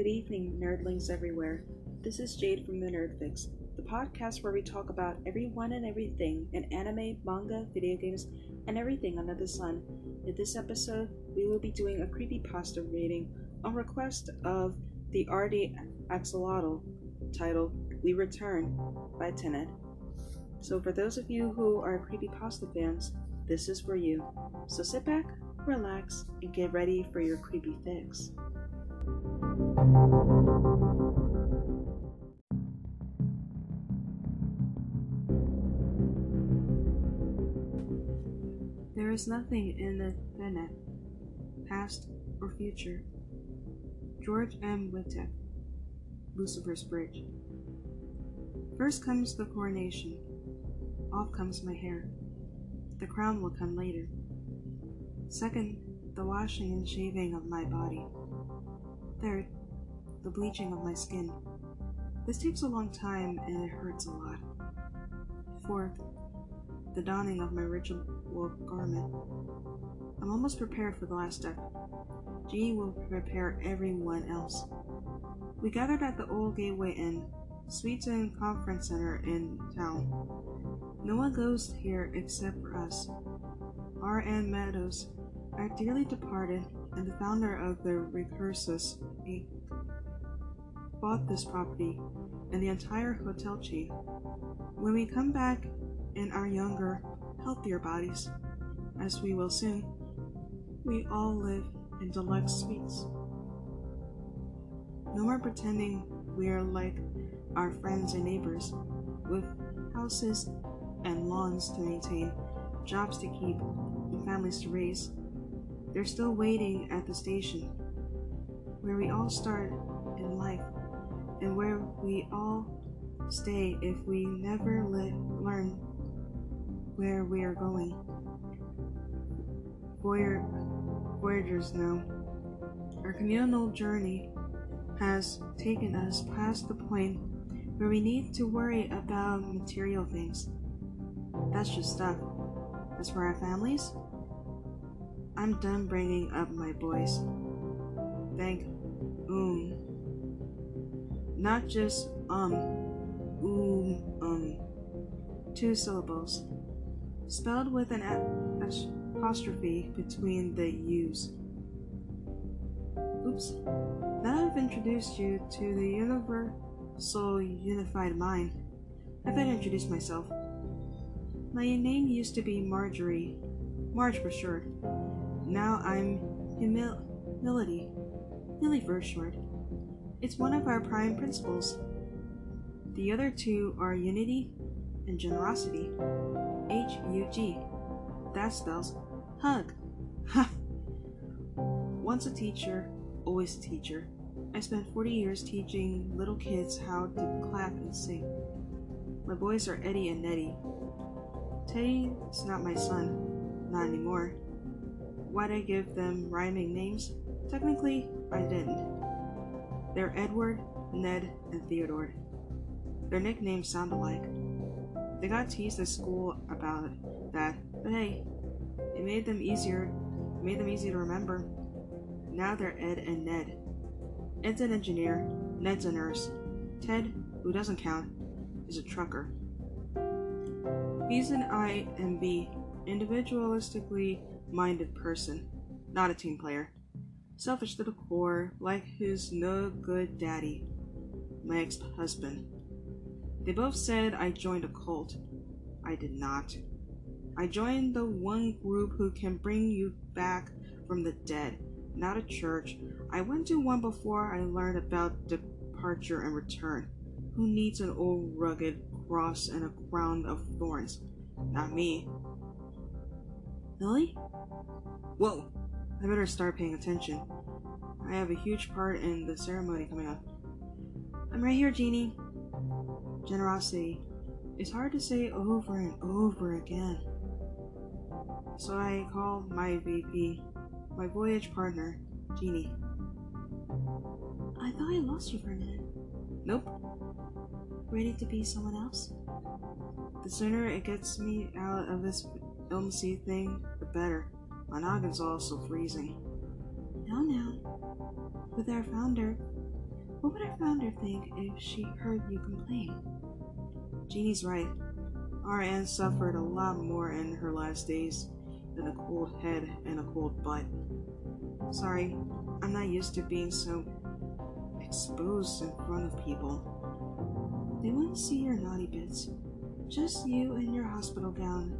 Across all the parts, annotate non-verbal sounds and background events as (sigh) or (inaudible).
Good evening, nerdlings everywhere. This is Jade from the Nerdfix, the podcast where we talk about everyone and everything in anime, manga, video games, and everything under the sun. In this episode, we will be doing a creepypasta reading on request of the Arty Axolotl titled We Return by Tenet. So, for those of you who are creepypasta fans, this is for you. So, sit back, relax, and get ready for your creepy fix. There is nothing in the Tenet, past or future. George M. Wittek, Lucifer's Bridge. First comes the coronation. Off comes my hair. The crown will come later. Second, the washing and shaving of my body. Third, the bleaching of my skin. This takes a long time and it hurts a lot. Fourth, the donning of my ritual garment. I'm almost prepared for the last step. Jeannie will prepare everyone else. We gathered at the old Gateway Inn, Suites and Conference Center in town. No one goes here except for us. R. Ann Meadows, our dearly departed, and the founder of the Recursus bought this property and the entire hotel chain. When we come back in our younger, healthier bodies, as we will soon, we all live in deluxe suites. No more pretending we are like our friends and neighbors, with houses and lawns to maintain, jobs to keep, and families to raise. They're still waiting at the station, where we all start and where we all stay if we never li- learn where we are going. Voyager, voyagers know our communal journey has taken us past the point where we need to worry about material things. That's just stuff. As for our families, I'm done bringing up my boys. Thank um. Not just um, um, um. Two syllables. Spelled with an apostrophe between the U's. Oops. Now I've introduced you to the universal unified mind. I better introduce myself. My name used to be Marjorie, Marge for short. Now I'm humil- humility, Millie for short. It's one of our prime principles. The other two are unity and generosity. H U G. That spells hug. Ha! Once a teacher, always a teacher. I spent 40 years teaching little kids how to clap and sing. My boys are Eddie and Neddie. Teddy's not my son, not anymore. Why'd I give them rhyming names? Technically, I didn't. They're Edward, Ned, and Theodore. Their nicknames sound alike. They got teased at school about that, but hey, it made them easier. Made them easy to remember. Now they're Ed and Ned. Ed's an engineer, Ned's a nurse. Ted, who doesn't count, is a trucker. He's an IMB, individualistically minded person, not a team player. Selfish to the core, like his no good daddy, my ex husband. They both said I joined a cult. I did not. I joined the one group who can bring you back from the dead, not a church. I went to one before I learned about departure and return. Who needs an old rugged cross and a crown of thorns? Not me. Lily? Whoa! I better start paying attention. I have a huge part in the ceremony coming up. I'm right here, Jeannie. Generosity. It's hard to say over and over again. So I call my VP, my voyage partner, Jeannie. I thought I lost you for a minute. Nope. Ready to be someone else? The sooner it gets me out of this illnessy thing, the better. My noggin's also freezing. Now, now. With our founder, What would our founder think if she heard you complain? Jeannie's right. R. Ann suffered a lot more in her last days than a cold head and a cold butt. Sorry, I'm not used to being so exposed in front of people. They wouldn't see your naughty bits. Just you in your hospital gown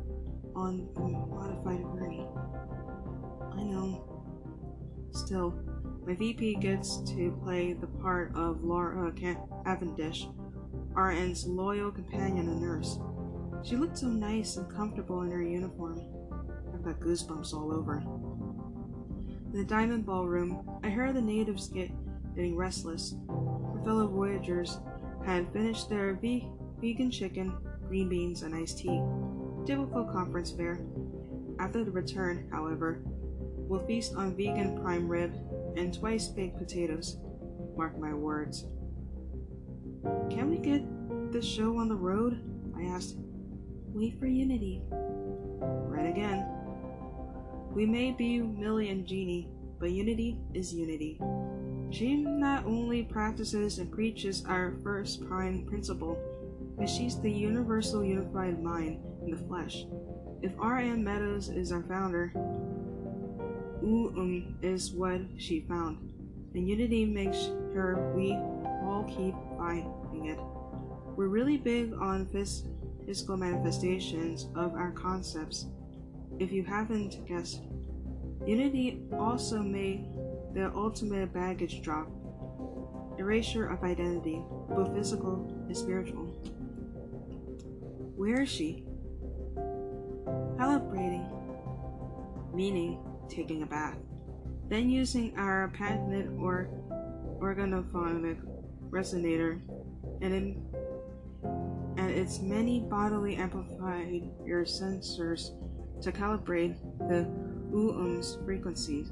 on the modified gurney. I know. Still, my VP gets to play the part of Laura uh, Cavendish, R. Ann's loyal companion and nurse. She looked so nice and comfortable in her uniform. I've got goosebumps all over. In the diamond ballroom, I heard the natives get, getting restless. My fellow voyagers had finished their ve- vegan chicken, green beans, and iced tea. Typical conference fare. After the return, however, we'll feast on vegan prime rib and twice baked potatoes. Mark my words. Can we get this show on the road? I asked. Wait for Unity. Right again. We may be Millie and Jeannie, but Unity is Unity. She not only practices and preaches our first prime principle, but she's the universal unified mind in the flesh. If R. Ann Meadows is our founder, Oom um, is what she found, and Unity makes her we all keep finding it. We're really big on phys- physical manifestations of our concepts. If you haven't guessed, Unity also made the ultimate baggage drop erasure of identity, both physical and spiritual. Where is she? Calibrating, meaning taking a bath. Then using our patented or organophonic resonator and, in, and its many bodily amplifier sensors to calibrate the UUM's frequencies.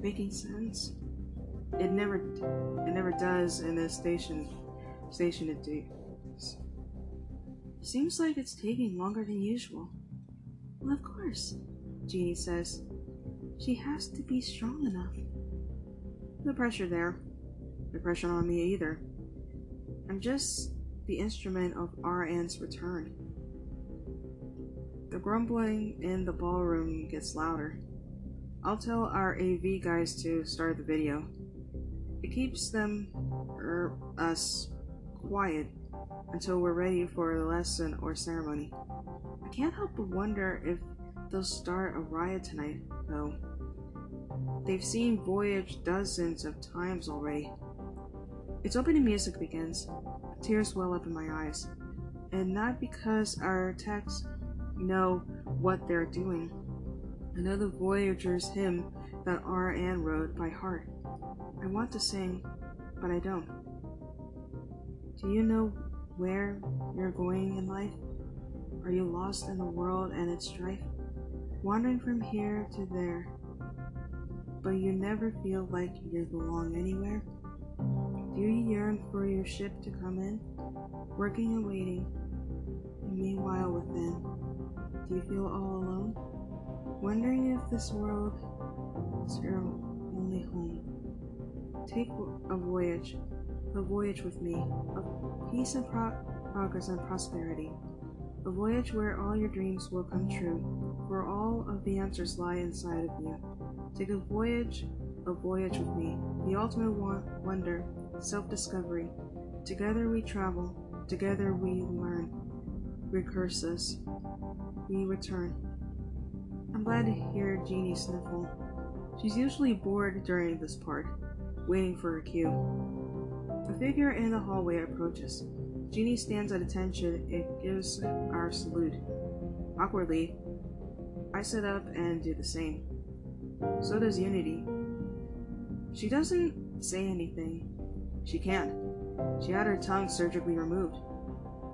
Making sense? It never it never does in a station station it does. Seems like it's taking longer than usual. Well of course, Jeannie says. She has to be strong enough. No pressure there. No pressure on me either. I'm just the instrument of R. Ann's return. The grumbling in the ballroom gets louder. I'll tell our AV guys to start the video. It keeps them, er, us, quiet until we're ready for the lesson or ceremony. I can't help but wonder if they'll start a riot tonight, though. They've seen Voyage dozens of times already. Its opening music begins. Tears well up in my eyes. And not because our texts know what they're doing. I know the Voyager's hymn that R. Ann wrote by heart. I want to sing, but I don't. Do you know where you're going in life? Are you lost in the world and its strife? Wandering from here to there, but you never feel like you belong anywhere? Do you yearn for your ship to come in, working and waiting, and meanwhile within, do you feel all alone? Wondering if this world is your only home. Take a voyage, a voyage with me, of peace and pro- progress and prosperity. A voyage where all your dreams will come true, where all of the answers lie inside of you. Take a voyage, a voyage with me, the ultimate wonder, self discovery. Together we travel, together we learn. Recursus, we return. I'm glad to hear Jeannie sniffle. She's usually bored during this part, waiting for her cue. A figure in the hallway approaches. Jeannie stands at attention and gives our salute. Awkwardly, I sit up and do the same. So does Unity. She doesn't say anything. She can't. She had her tongue surgically removed.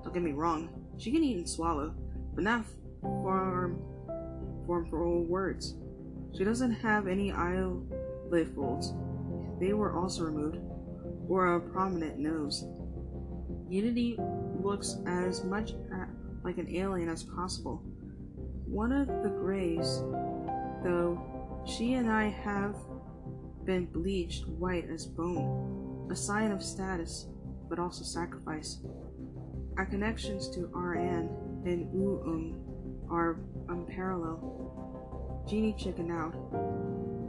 Don't get me wrong, she can eat and swallow, but not form formful words. She doesn't have any eyelid folds. They were also removed, or a prominent nose. Unity looks as much like an alien as possible. One of the Greys, though, she and I have been bleached white as bone. a sign of status, but also sacrifice. Our connections to R. Ann and UUM are unparalleled. Jeannie chickened out.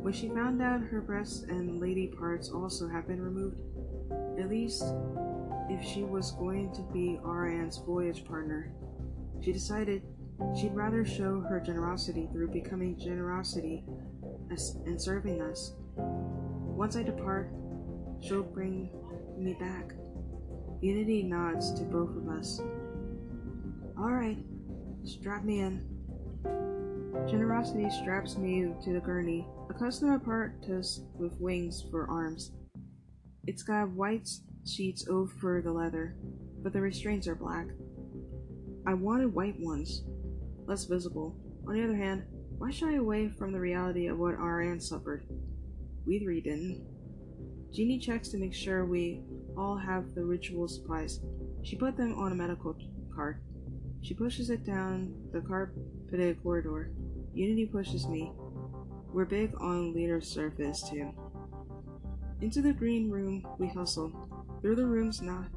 When she found out her breasts and lady parts also have been removed, at least if she was going to be R. Ann's voyage partner, she decided she'd rather show her generosity through becoming generosity and serving us. Once I depart, she'll bring me back. Unity nods to both of us. All right, strap me in. Generosity straps me to the gurney, a custom apparatus with wings for arms. It's got white sheets over the leather, but the restraints are black. I wanted white ones, less visible. On the other hand, why shy away from the reality of what R. Ann suffered? We three didn't. Jeannie checks to make sure we all have the ritual supplies. She put them on a medical cart. She pushes it down the carpeted corridor. Unity pushes me. We're big on leader surface too. Into the green room we hustle. Through the room's not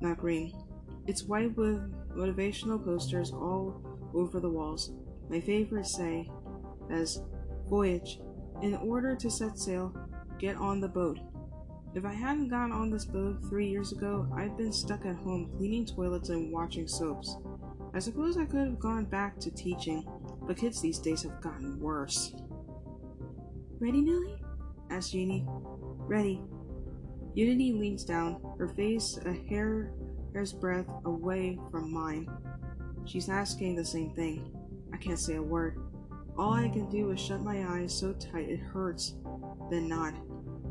not green. It's white with motivational posters all over the walls. My favorite say as Voyage. In order to set sail, get on the boat. If I hadn't gone on this boat three years ago, I'd been stuck at home cleaning toilets and watching soaps. I suppose I could have gone back to teaching, but kids these days have gotten worse. Ready, Nellie? asked Jeannie. Ready. Unity leans down, her face a hair, hair's breadth away from mine. She's asking the same thing. I can't say a word. All I can do is shut my eyes so tight it hurts, then nod.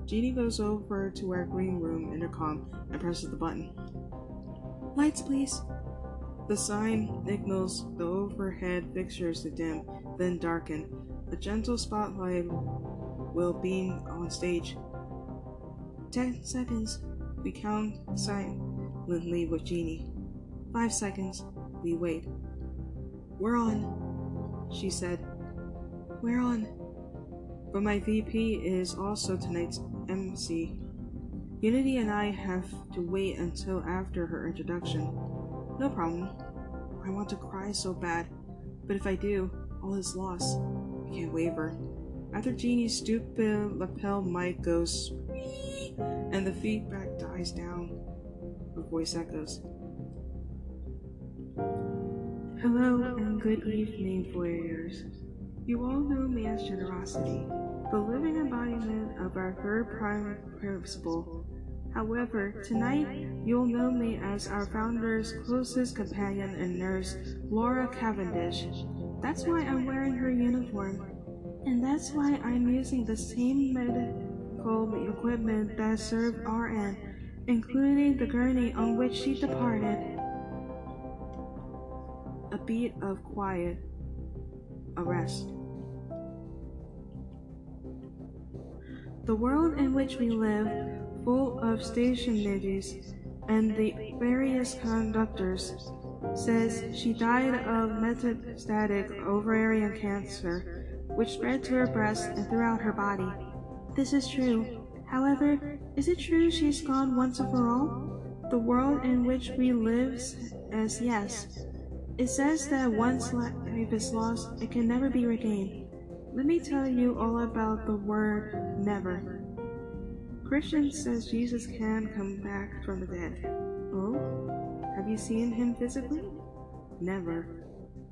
Jeannie goes over to our green room intercom and presses the button. Lights, please. The sign signals the overhead fixtures to dim, then darken. A gentle spotlight will beam on stage. Ten seconds. We count silently with Jeannie. Five seconds. We wait. We're on, she said. We're on. But my VP is also tonight's MC. Unity and I have to wait until after her introduction. No problem. I want to cry so bad, but if I do, all is lost. I can't waver. After Jeannie's stupid lapel mic goes and the feedback dies down, her voice echoes. Hello and good evening, voyeurs. You all know me as generosity the living embodiment of our third prime principle. However, tonight you'll know me as our founder's closest companion and nurse, Laura Cavendish. That's why I'm wearing her uniform. And that's why I'm using the same medical equipment that served R. Ann, including the gurney on which she departed. A beat of quiet. Arrest. The world in which we live, full of stationaries and the various conductors, says she died of metastatic ovarian cancer, which spread to her breast and throughout her body. This is true. However, is it true she's gone once and for all? The world in which we live says yes. It says that once life is lost, it can never be regained. Let me tell you all about the word never. Christian says Jesus can come back from the dead. Oh? Have you seen him physically? Never.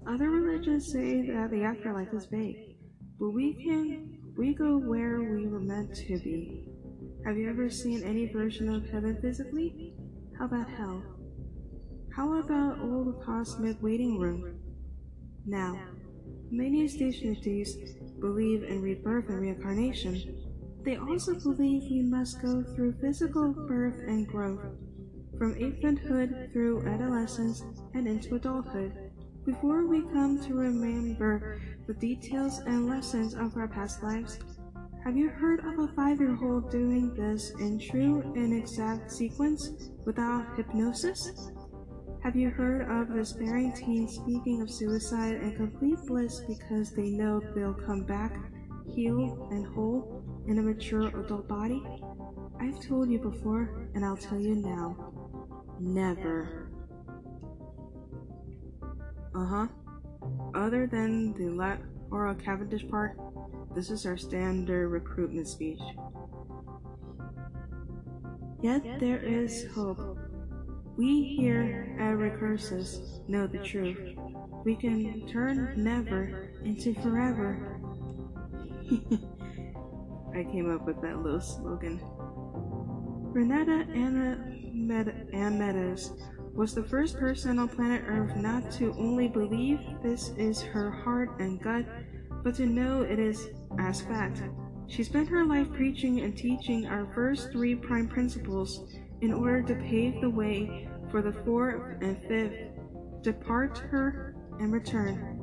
Other religions say that the afterlife is vague, but we can we go where we were meant to be. Have you ever seen any version of heaven physically? How about hell? How about old cosmic waiting room? Now, many stationities believe in rebirth and reincarnation, they also believe we must go through physical birth and growth, from infanthood through adolescence and into adulthood, before we come to remember the details and lessons of our past lives. Have you heard of a five year old doing this in true and exact sequence without hypnosis? Have you heard of despairing teens speaking of suicide and complete bliss because they know they'll come back healed and whole in a mature adult body? I've told you before, and I'll tell you now. Never. Uh huh. Other than the La Laura Cavendish part, this is our standard recruitment speech. Yet there is hope. We here at Recursus know the truth. We can turn never into forever. (laughs) I came up with that little slogan. Renata Anna Med- Ann Meadows was the first person on planet Earth not to only believe this is her heart and gut, but to know it is as fact. She spent her life preaching and teaching our first three prime principles in order to pave the way for the fourth and fifth departure and return.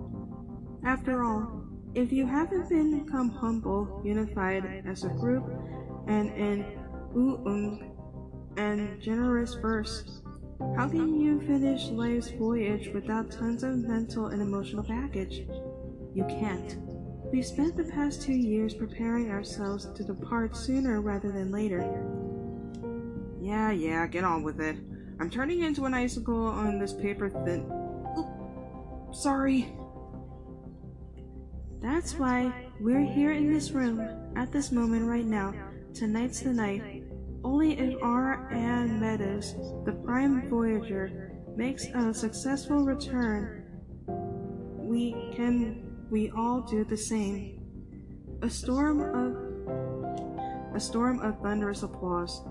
After all, if you haven't been become humble, unified as a group, and in Uum and generous verse, how can you finish life's voyage without tons of mental and emotional baggage? You can't. We've spent the past two years preparing ourselves to depart sooner rather than later. Yeah, yeah, get on with it. I'm turning into an icicle on this paper thin. Oh, sorry. That's why we're here in this room at this moment right now. Tonight's the night. Only if R. Ann Meadows, the Prime Voyager, makes a successful return, we can we all do the same. A storm of a storm of thunderous applause.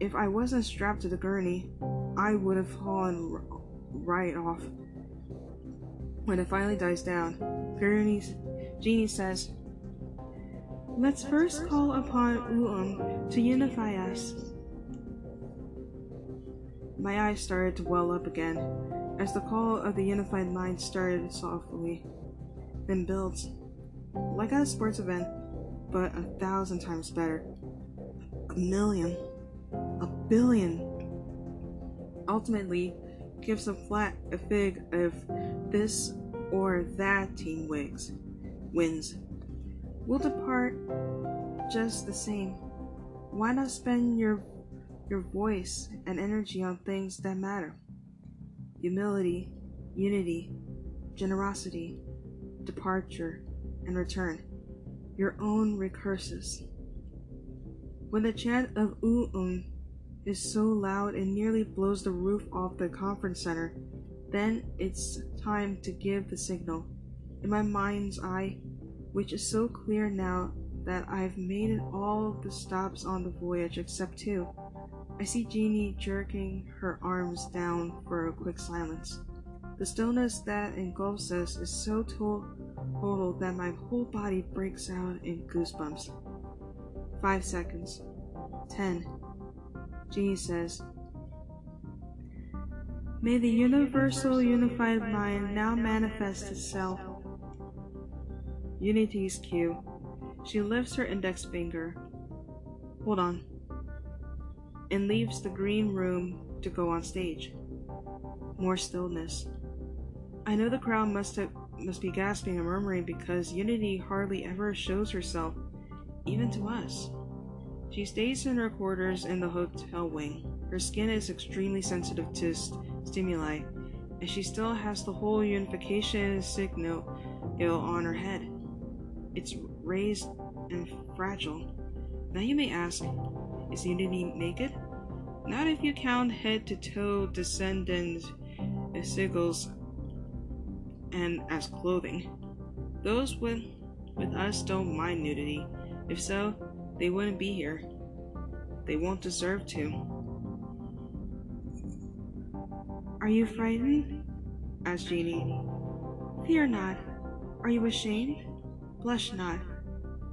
If I wasn't strapped to the gurney, I would have fallen r- right off. When it finally dies down, Gurney's Jeannie says, Let's first call upon Uum to unify us. My eyes started to well up again as the call of the unified mind started softly, then builds, like at a sports event, but a thousand times better. A million, a billion. Ultimately, gives a flat a fig if this or that team wigs, wins. We'll depart just the same. Why not spend your your voice and energy on things that matter? Humility, unity, generosity, departure, and return. Your own recursus. When the chant of Uum is so loud it nearly blows the roof off the conference center, then it's time to give the signal. In my mind's eye, which is so clear now that I've made it all the stops on the voyage except two. I see Jeannie jerking her arms down for a quick silence. The stillness that engulfs us is so total that my whole body breaks out in goosebumps. Five seconds. Ten. Says, May the universal unified mind now manifest itself. Unity's cue. She lifts her index finger. Hold on. And leaves the green room to go on stage. More stillness. I know the crowd must have must be gasping and murmuring because Unity hardly ever shows herself, even to us. She stays in her quarters in the hotel wing. Her skin is extremely sensitive to st- stimuli, and she still has the whole unification signal on her head. It's raised and fragile. Now you may ask, is Unity naked? Not if you count head to toe descendant uh, sigils and as clothing. Those with with us don't mind nudity. If so, they wouldn't be here. They won't deserve to. Are you frightened? asked Jeannie. Fear not. Are you ashamed? Blush not.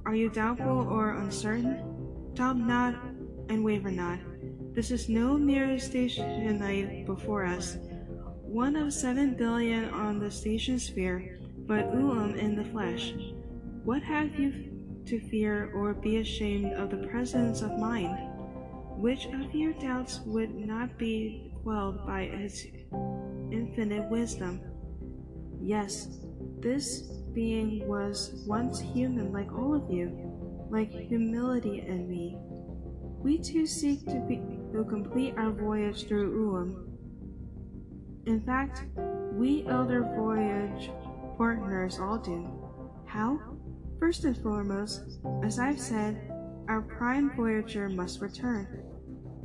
Are you doubtful or uncertain? Doubt not and waver not. This is no mere station night before us, one of seven billion on the station sphere, but Uum in the flesh. What have you to fear or be ashamed of the presence of mind? Which of your doubts would not be quelled by its infinite wisdom? Yes, this being was once human like all of you, like humility in me. We too seek to, be, to complete our voyage through Uum. In fact, we elder voyage partners all do. How? First and foremost, as I've said, our prime voyager must return.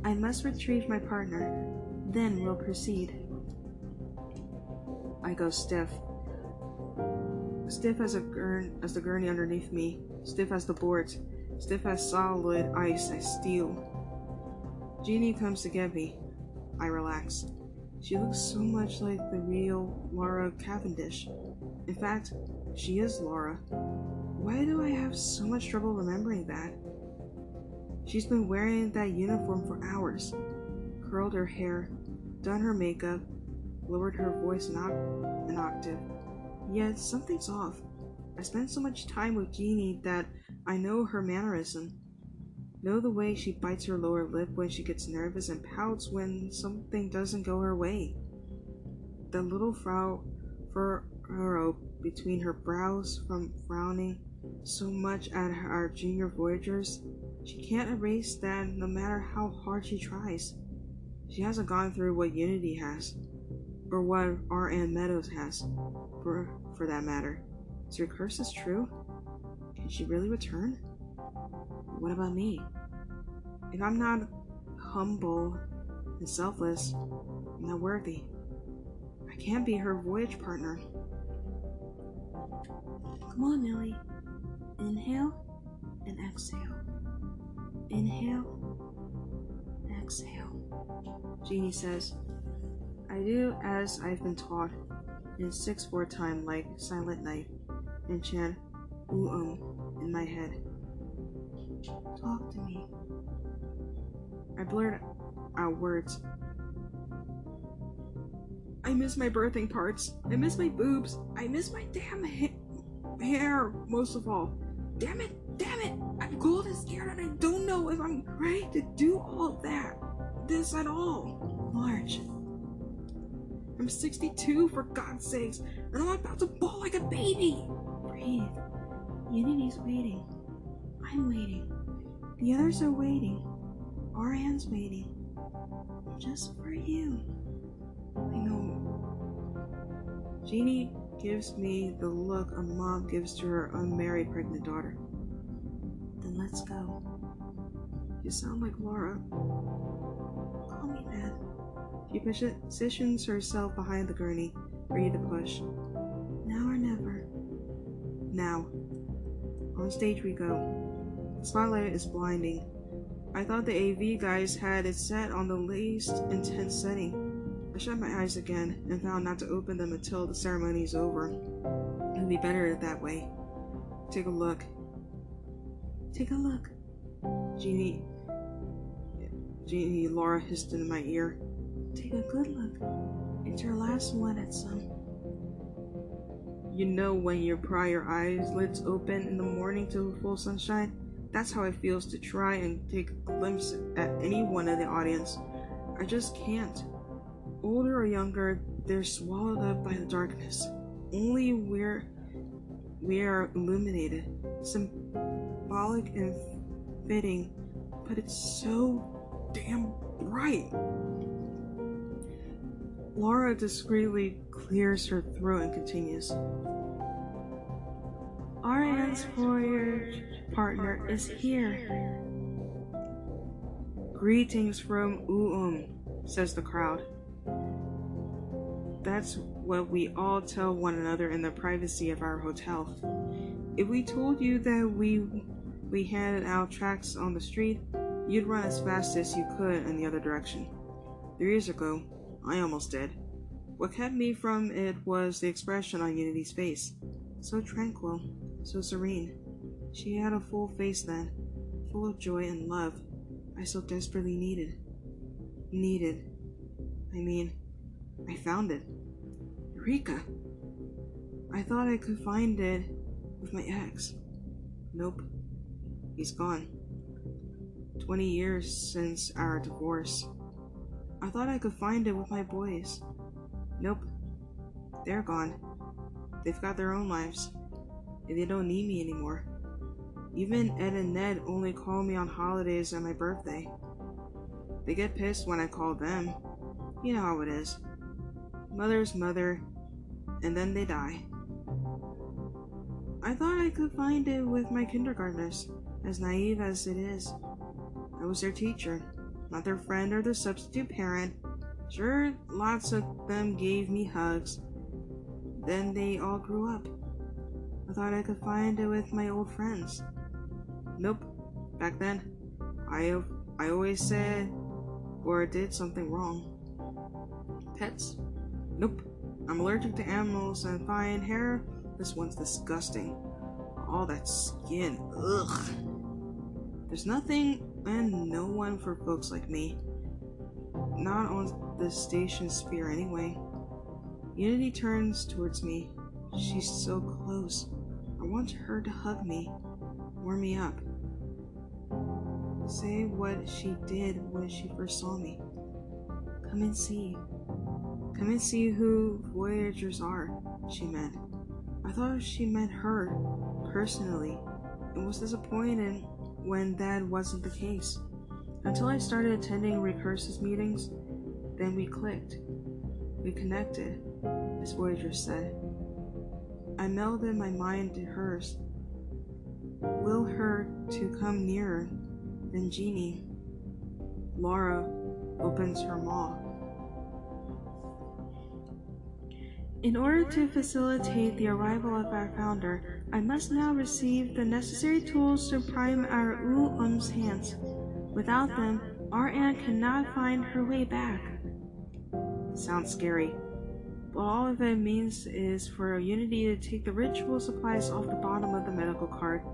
I must retrieve my partner. Then we'll proceed. I go stiff. Stiff as a gurn as the gurney underneath me, stiff as the boards, stiff as solid ice as steel. Jeannie comes to get me. I relax. She looks so much like the real Laura Cavendish. In fact, she is Laura. Why do I have so much trouble remembering that? She's been wearing that uniform for hours, curled her hair, done her makeup, lowered her voice an, an octave. Yet something's off. I spent so much time with Jeannie that I know her mannerism. Know the way she bites her lower lip when she gets nervous and pouts when something doesn't go her way. The little frow furrow between her brows from frowning so much at our junior voyagers, she can't erase that no matter how hard she tries. She hasn't gone through what Unity has, or what R. Ann Meadows has, for, for that matter. Is her recursus true? Can she really return? What about me? If I'm not humble and selfless, I'm not worthy. I can't be her voyage partner. Come on, Nellie. Inhale and exhale. Inhale, exhale. Jeannie says, I do as I've been taught in 6 4 time like Silent Night and chant ooh um in my head. Talk to me. I blurt out words. I miss my birthing parts. I miss my boobs. I miss my damn ha- hair, most of all. Damn it, damn it! I'm cold and scared and I don't know if I'm ready to do all that. This at all. Marge. I'm 62 for God's sakes, and I'm about to bawl like a baby. Breathe. Unity's waiting. I'm waiting. The others are waiting. R. Ann's waiting. Just for you. I know. Jeannie gives me the look a mom gives to her unmarried pregnant daughter. Then let's go. You sound like Laura. Call me Dad. She positions herself behind the gurney, ready to push. Now or never. Now. On stage we go. The spotlight is blinding. I thought the AV guys had it set on the least intense setting. I shut my eyes again and vowed not to open them until the ceremony is over. It would be better that way. Take a look. Take a look. Jeannie. Jeannie Laura hissed in my ear. Take a good look. It's your last one at some. You know when you pry your eyelids open in the morning to full sunshine? That's how it feels to try and take a glimpse at any one of the audience. I just can't. Older or younger, they're swallowed up by the darkness. Only we're we are illuminated, symbolic and fitting, but it's so damn bright. Laura discreetly clears her throat and continues. R. Ann's voyage partner is here. Greetings from Uum, says the crowd. That's what we all tell one another in the privacy of our hotel. If we told you that we we handed out tracts on the street, you'd run as fast as you could in the other direction. Three years ago, I almost did. What kept me from it was the expression on Unity's face. So tranquil, so serene. She had a full face then, full of joy and love I so desperately needed. Needed. I mean, I found it. Eureka! I thought I could find it with my ex. Nope. He's gone. 20 years since our divorce. I thought I could find it with my boys. Nope. They're gone. They've got their own lives. And they don't need me anymore. Even Ed and Ned only call me on holidays and my birthday. They get pissed when I call them. You know how it is. Mother's mother, and then they die. I thought I could find it with my kindergartners, as naive as it is. I was their teacher, not their friend or their substitute parent. Sure, lots of them gave me hugs. Then they all grew up. I thought I could find it with my old friends. Nope. Back then, I I always said or did something wrong. Pets? Nope. I'm allergic to animals and fine hair. This one's disgusting. All that skin. Ugh. There's nothing and no one for folks like me. Not on the station sphere, anyway. Unity turns towards me. She's so close. I want her to hug me, warm me up. Say what she did when she first saw me. Come and see. Come and see who Voyagers are, she meant. I thought she meant her, personally, and was disappointed when that wasn't the case. Until I started attending Recursus meetings, then we clicked. We connected, as Voyager said. I melded my mind to hers. Will her to come nearer than Jeannie. Laura opens her maw. In order to facilitate the arrival of our founder, I must now receive the necessary tools to prime our U-Um's hands. Without them, R. Ann cannot find her way back. Sounds scary. But all of it means is for Unity to take the ritual supplies off the bottom of the medical cart,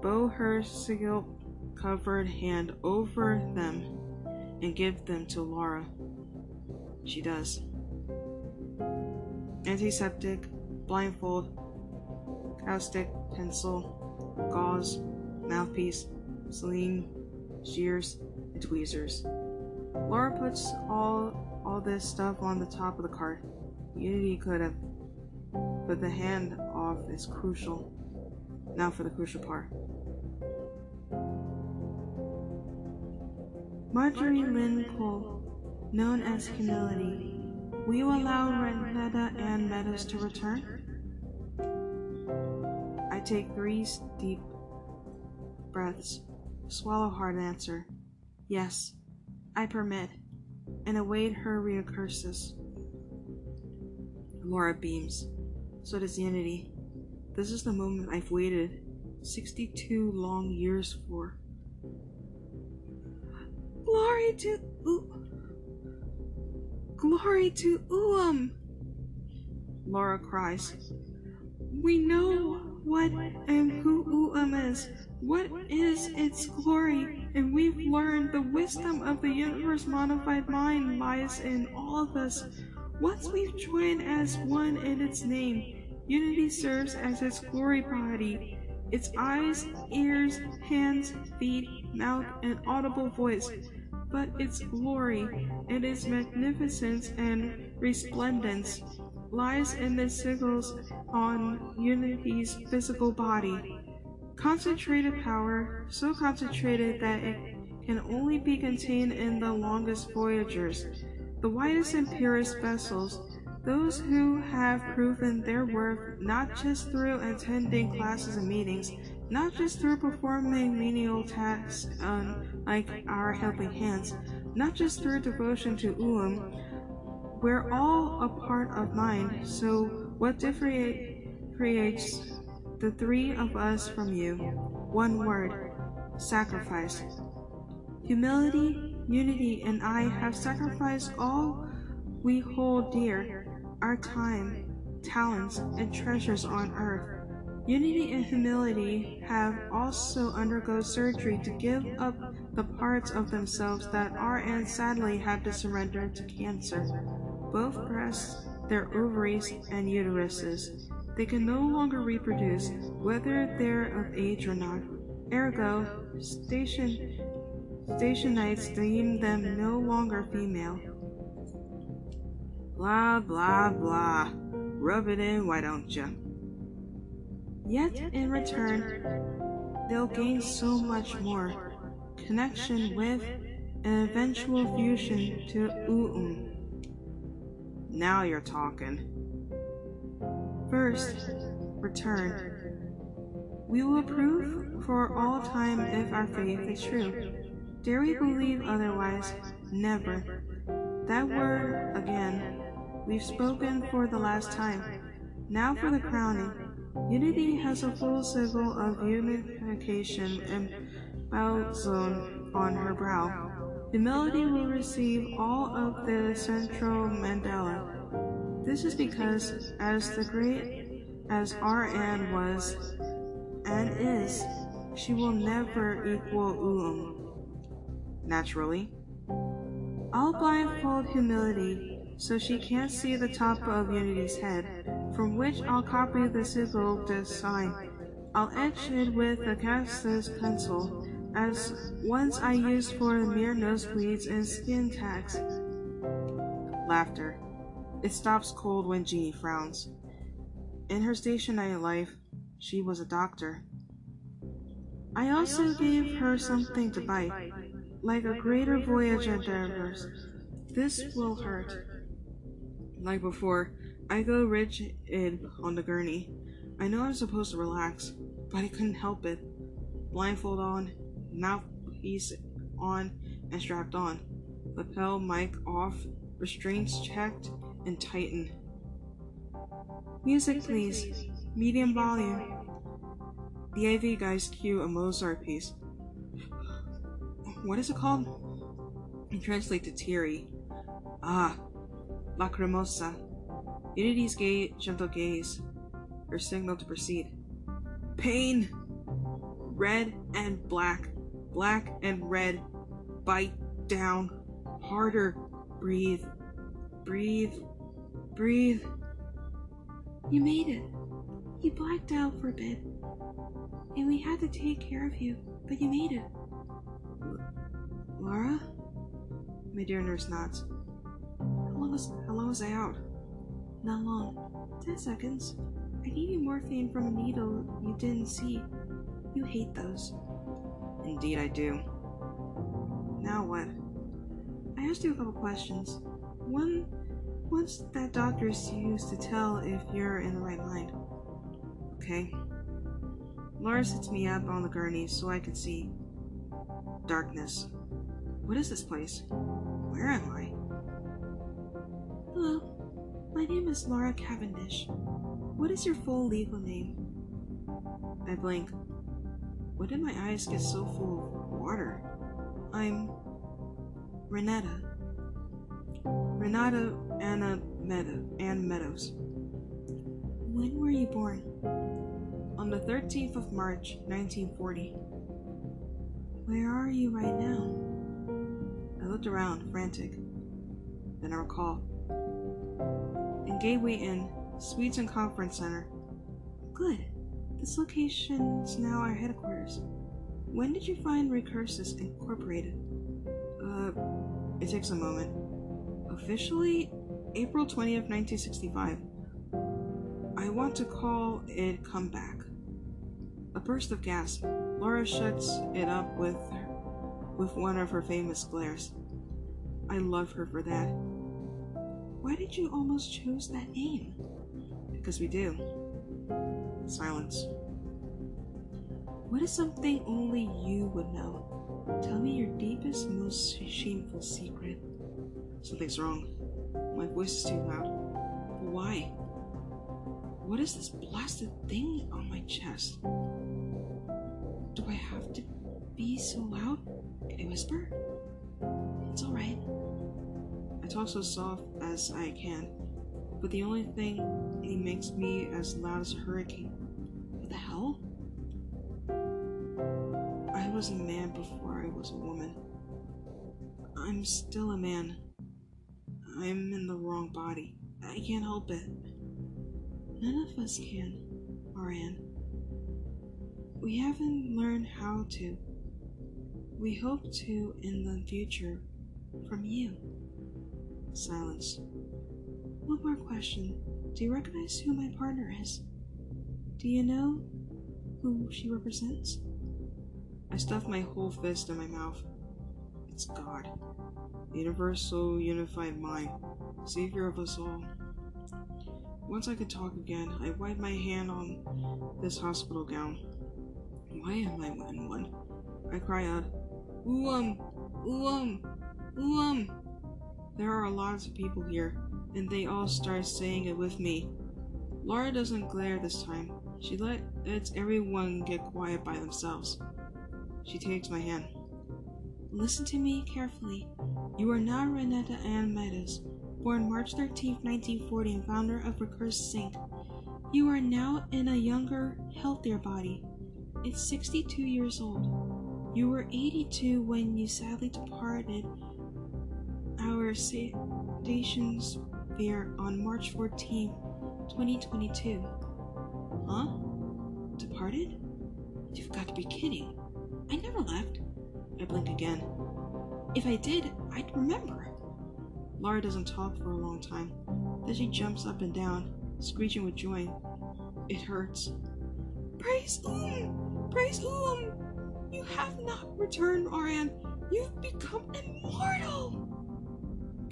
bow her sigil covered hand over them, and give them to Laura. She does antiseptic, blindfold, caustic, pencil, gauze, mouthpiece, saline, shears, and tweezers. Laura puts all all this stuff on the top of the cart. Unity could have, but the hand off is crucial. Now for the crucial part. Marjorie Lynn Cole, known as Humility, Will you allow Renetta and Meadows to return? I take three deep breaths, swallow hard and answer. Yes, I permit, and await her recursus. Laura beams. So does Unity. This is the moment I've waited 62 long years for. Glory to. Ooh. Glory to U-Um! Laura cries. We know what and who U-Um is. What is its glory? And we've learned the wisdom of the universe modified mind lies in all of us. Once we've joined as one in its name, unity serves as its glory body. Its eyes, ears, hands, feet, mouth, and audible voice but its glory and its magnificence and resplendence lies in the sigils on Unity's physical body. Concentrated power, so concentrated that it can only be contained in the longest voyagers, the widest and purest vessels, those who have proven their worth not just through attending classes and meetings, not just through performing menial tasks um, like our helping hands, not just through devotion to U-Um. We're all a part of mind, so what differentiates the three of us from you? One word sacrifice. Humility, unity, and I have sacrificed all we hold dear our time, talents, and treasures on earth Unity and humility have also undergone surgery to give up the parts of themselves that are and sadly had to surrender to cancer. Both breasts, their ovaries, and uteruses. They can no longer reproduce, whether they're of age or not. Ergo, station stationites deem them no longer female. Blah blah blah. Rub it in, why don't you? Yet in return, they'll gain so much more connection with and eventual fusion to Uum. Now you're talking. First, return. We will prove for all time if our faith is true. Dare we believe otherwise? Never. That word again. We've spoken for the last time. Now for the crowning. Unity has a full sigil of unification and balzone on her brow. Humility will receive all of the central mandala. This is because, as the great as R. Ann was and is, she will never equal Uum. Naturally. I'll blindfold humility so she can't see the top of Unity's head, from which I'll copy the sigil design. I'll etch it with a caustic pencil, as ones I used for mere nosebleeds and skin tags. Laughter. It stops cold when Jeannie frowns. In her stationary life, she was a doctor. I also gave her something to bite, like a greater voyage endeavors. This will hurt. Like before, I go rigid on the gurney. I know I'm supposed to relax, but I couldn't help it. Blindfold on, mouthpiece on, and strapped on. Lapel mic off, restraints checked, and tightened. Music, please. Medium volume. The AV guys cue a Mozart piece. What is it called? Translate to teary. Ah, lacrimosa. Unity's gay, gentle gaze. Her signal to proceed. Pain! Red and black. Black and red. Bite down. Harder. Breathe. Breathe. Breathe. You made it. You blacked out for a bit. And we had to take care of you, but you made it. Laura? My dear nurse nods. How long was how long was I out? Not long. Ten seconds. I gave you morphine from a needle you didn't see. You hate those. Indeed I do. Now what? I asked you a couple questions. One what's that doctors use to tell if you're in the right mind? Okay. Laura sits me up on the gurney so I can see. Darkness. What is this place? Where am I? Name is Laura Cavendish. What is your full legal name? I blink. When did my eyes get so full of water? I'm Renetta. Renata Anna Meadow Ann Meadows. When were you born? On the 13th of March, 1940. Where are you right now? I looked around, frantic. Then I recall. Gateway Inn, Suites and Conference Center. Good. This location is now our headquarters. When did you find Recursus Incorporated? Uh, it takes a moment. Officially, April 20th, 1965. I want to call it Comeback. A burst of gas. Laura shuts it up with with one of her famous glares. I love her for that. Why did you almost choose that name? Because we do. Silence. What is something only you would know? Tell me your deepest, most shameful secret. Something's wrong. My voice is too loud. But why? What is this blasted thing on my chest? Do I have to be so loud? Can I whisper? It's alright. I talk so soft as I can, but the only thing he makes me as loud as a hurricane. What the hell? I was a man before I was a woman. I'm still a man. I'm in the wrong body. I can't help it. None of us can, Moran. We haven't learned how to. We hope to in the future from you. Silence. One more question. Do you recognize who my partner is? Do you know who she represents? I stuff my whole fist in my mouth. It's God. The universal unified mind, savior of us all. Once I could talk again, I wiped my hand on this hospital gown. Why am I in one? I cry out, Ooum! Ooum! Ooum! There are lots of people here, and they all start saying it with me. Laura doesn't glare this time. She lets everyone get quiet by themselves. She takes my hand. Listen to me carefully. You are now Renetta Ann Meadows, born March 13, 1940, and founder of Recurse Sync. You are now in a younger, healthier body. It's 62 years old. You were 82 when you sadly departed our station sphere on March 14, 2022. Huh? Departed? You've got to be kidding. I never left. I blink again. If I did, I'd remember. Laura doesn't talk for a long time. Then she jumps up and down, screeching with joy. It hurts. Praise Oom! Praise Oom! You have not returned, R. Ann. You've become immortal!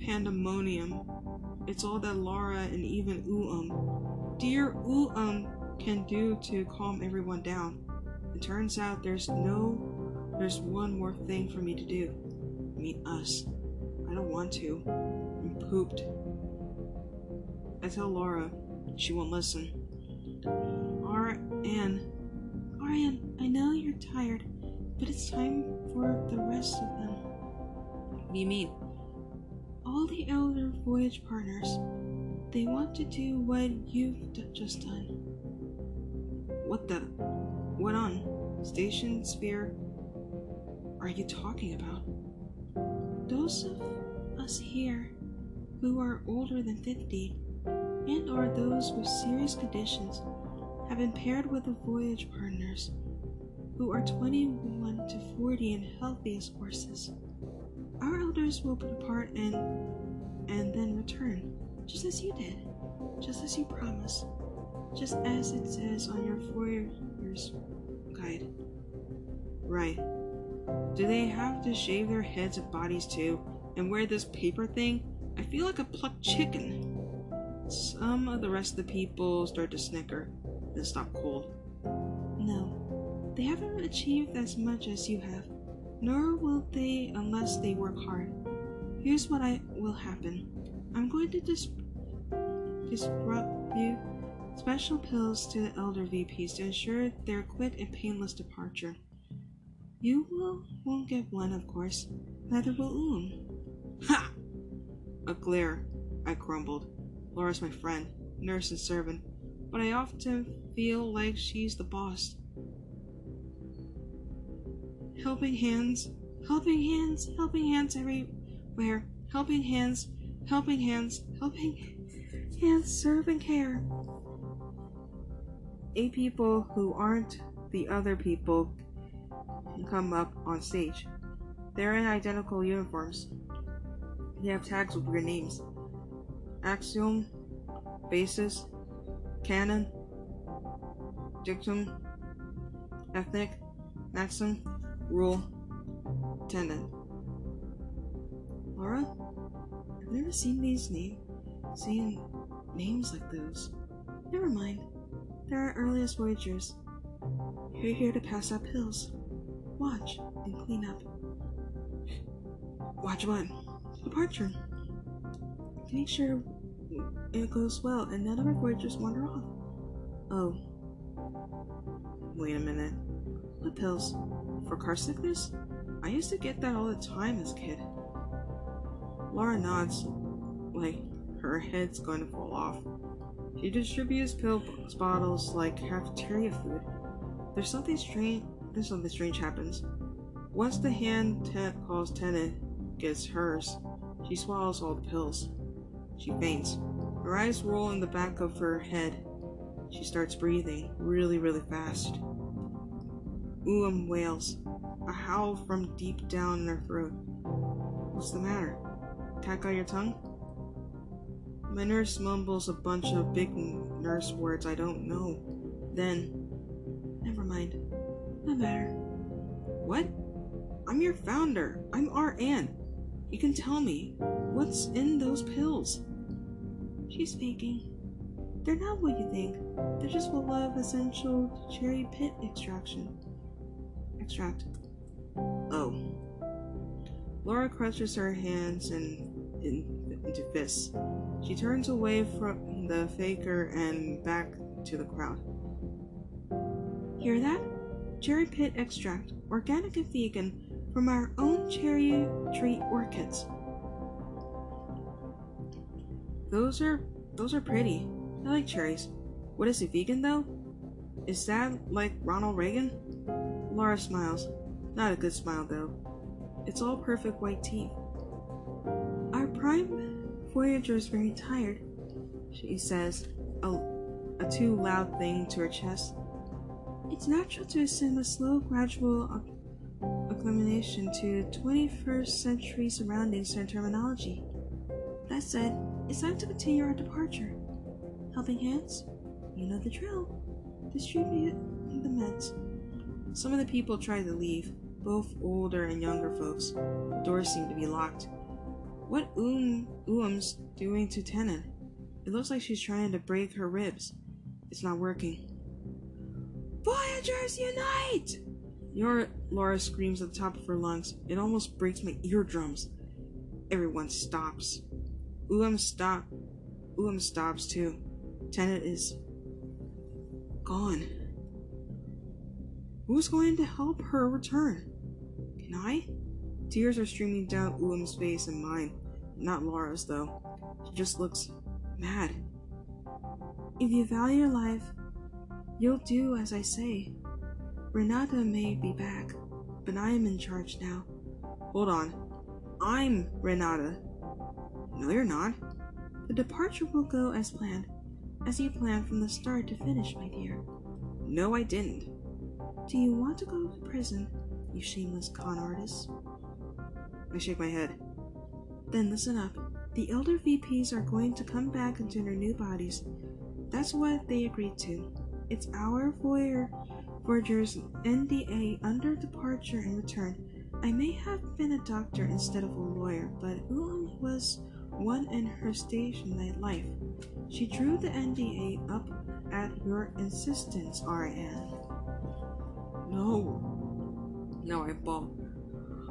Pandemonium. It's all that Laura and even Oom, dear Oom, can do to calm everyone down. It turns out there's no, there's one more thing for me to do. Meet us. I don't want to. I'm pooped. I tell Laura. She won't listen. Anne. R. Ann, I know you're tired, but it's time for the rest of them. What do you mean? All the elder voyage partners. They want to do what you've d- just done. What the? What on? Station sphere? Are you talking about? Those of us here who are older than 50 and or those with serious conditions have been paired with the voyage partners who are 21 to 40 and healthy as horses. Elders will depart and and then return, just as you did, just as you promised, just as it says on your four years guide. Right. Do they have to shave their heads and bodies too, and wear this paper thing? I feel like a plucked chicken. Some of the rest of the people start to snicker, then stop cold. No, they haven't achieved as much as you have, nor will they unless they work hard. Here's what I will happen. I'm going to dis- distribute special pills to the elder VPs to ensure their quick and painless departure. You will won't get one, of course. Neither will Oom. Ha! A glare. I grumbled. Laura's my friend, nurse and servant, but I often feel like she's the boss. Helping hands, helping hands, helping hands everywhere. Helping hands, helping hands, helping hands, serve and care. Eight people who aren't the other people come up on stage. They're in identical uniforms. They have tags with weird names. Axiom, Basis, Canon, Dictum, Ethic, Maxim, Rule, Tenet. Laura, I've never seen these names, seen names like those. Never mind. They're our earliest voyagers. You're here to pass out pills. Watch and clean up. Watch what? Departure. Make sure it goes well and none of our voyagers wander off. Oh. Wait a minute. What pills? For car sickness? I used to get that all the time as a kid. Laura nods, like her head's going to fall off. She distributes pill bottles like cafeteria food. There's something strange. There's something strange happens. Once the hand Ted calls Tenet gets hers, she swallows all the pills. She faints. Her eyes roll in the back of her head. She starts breathing really, really fast. Oom wails, a howl from deep down in her throat. What's the matter? Tack on your tongue? My nurse mumbles a bunch of big nurse words I don't know. Then, never mind. No matter. What? I'm your founder. I'm RN. You can tell me what's in those pills. She's faking. They're not what you think. They're just full of essential cherry pit extraction. Extract. Oh. Laura crunches her hands in, in, into fists. She turns away from the faker and back to the crowd. Hear that? Cherry pit extract, organic and vegan, from our own cherry tree orchids. Those are those are pretty. I like cherries. What is it, vegan though? Is that like Ronald Reagan? Laura smiles. Not a good smile though. It's all perfect white teeth. Our prime voyager is very tired, she says, a, a too loud thing to her chest. It's natural to assume a slow, gradual acclimation to 21st century surroundings and terminology. That said, it's time to continue our departure. Helping hands? You know the drill. Distribute the meds. Some of the people try to leave, both older and younger folks. The door seem to be locked. What um Uum's doing to Tenet? It looks like she's trying to break her ribs. It's not working. Voyagers unite! Your Laura screams at the top of her lungs. It almost breaks my eardrums. Everyone stops. Uum stop. Uum stops too. Tenet is gone. Who's going to help her return? Can I? Tears are streaming down Uum's face and mine. Not Laura's, though. She just looks mad. If you value your life, you'll do as I say. Renata may be back, but I am in charge now. Hold on. I'm Renata. No, you're not. The departure will go as planned, as you planned from the start to finish, my dear. No, I didn't. Do you want to go to prison, you shameless con artist? I shake my head. Then listen up. The elder VPs are going to come back into their new bodies. That's what they agreed to. It's our voyeur, Voyager's NDA under departure and return. I may have been a doctor instead of a lawyer, but Uum was one in her station night life. She drew the NDA up at your insistence, RN. No. No, I bawl.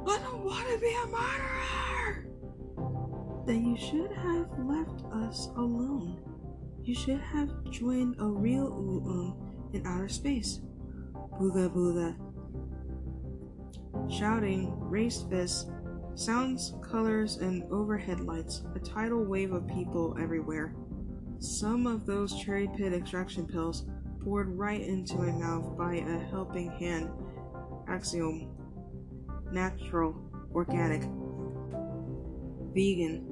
I don't want to be a murderer! Then you should have left us alone. You should have joined a real Uum in outer space. Booga booga. Shouting, raised fists, sounds, colors, and overhead lights, a tidal wave of people everywhere. Some of those cherry pit extraction pills poured right into my mouth by a helping hand. Axiom. Natural. Organic. Vegan.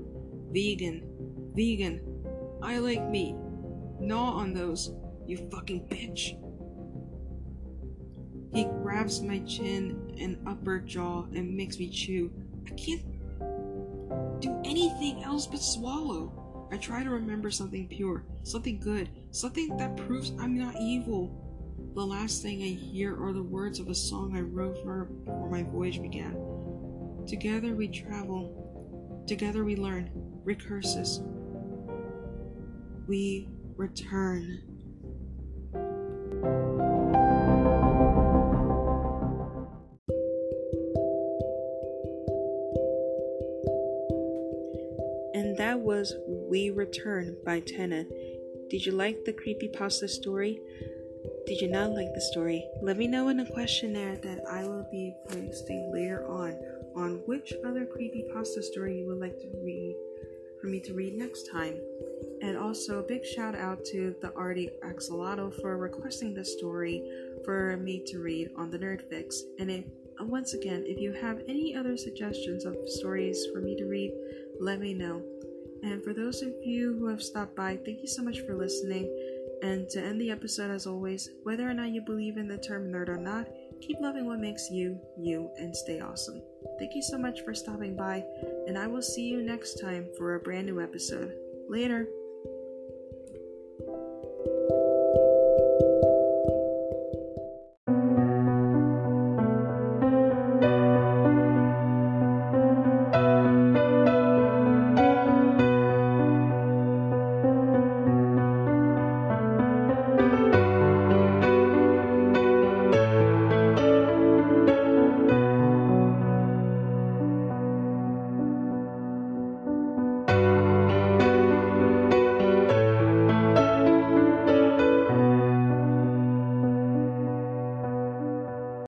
Vegan. Vegan. I like meat. Gnaw on those, you fucking bitch. He grabs my chin and upper jaw and makes me chew. I can't do anything else but swallow. I try to remember something pure, something good, something that proves I'm not evil. The last thing I hear are the words of a song I wrote for before my voyage began. Together we travel, together we learn, recursus. We return. And that was We Return by Tenet. Did you like the creepy pasta story? Did you not like the story? Let me know in a questionnaire that I will be posting later on on which other creepy pasta story you would like to read for me to read next time. And also a big shout out to the Arty Axolotl for requesting this story for me to read on the Nerd Fix. And once again, if you have any other suggestions of stories for me to read, let me know. And for those of you who have stopped by, thank you so much for listening. And to end the episode, as always, whether or not you believe in the term nerd or not, keep loving what makes you, you, and stay awesome. Thank you so much for stopping by, and I will see you next time for a brand new episode. Later.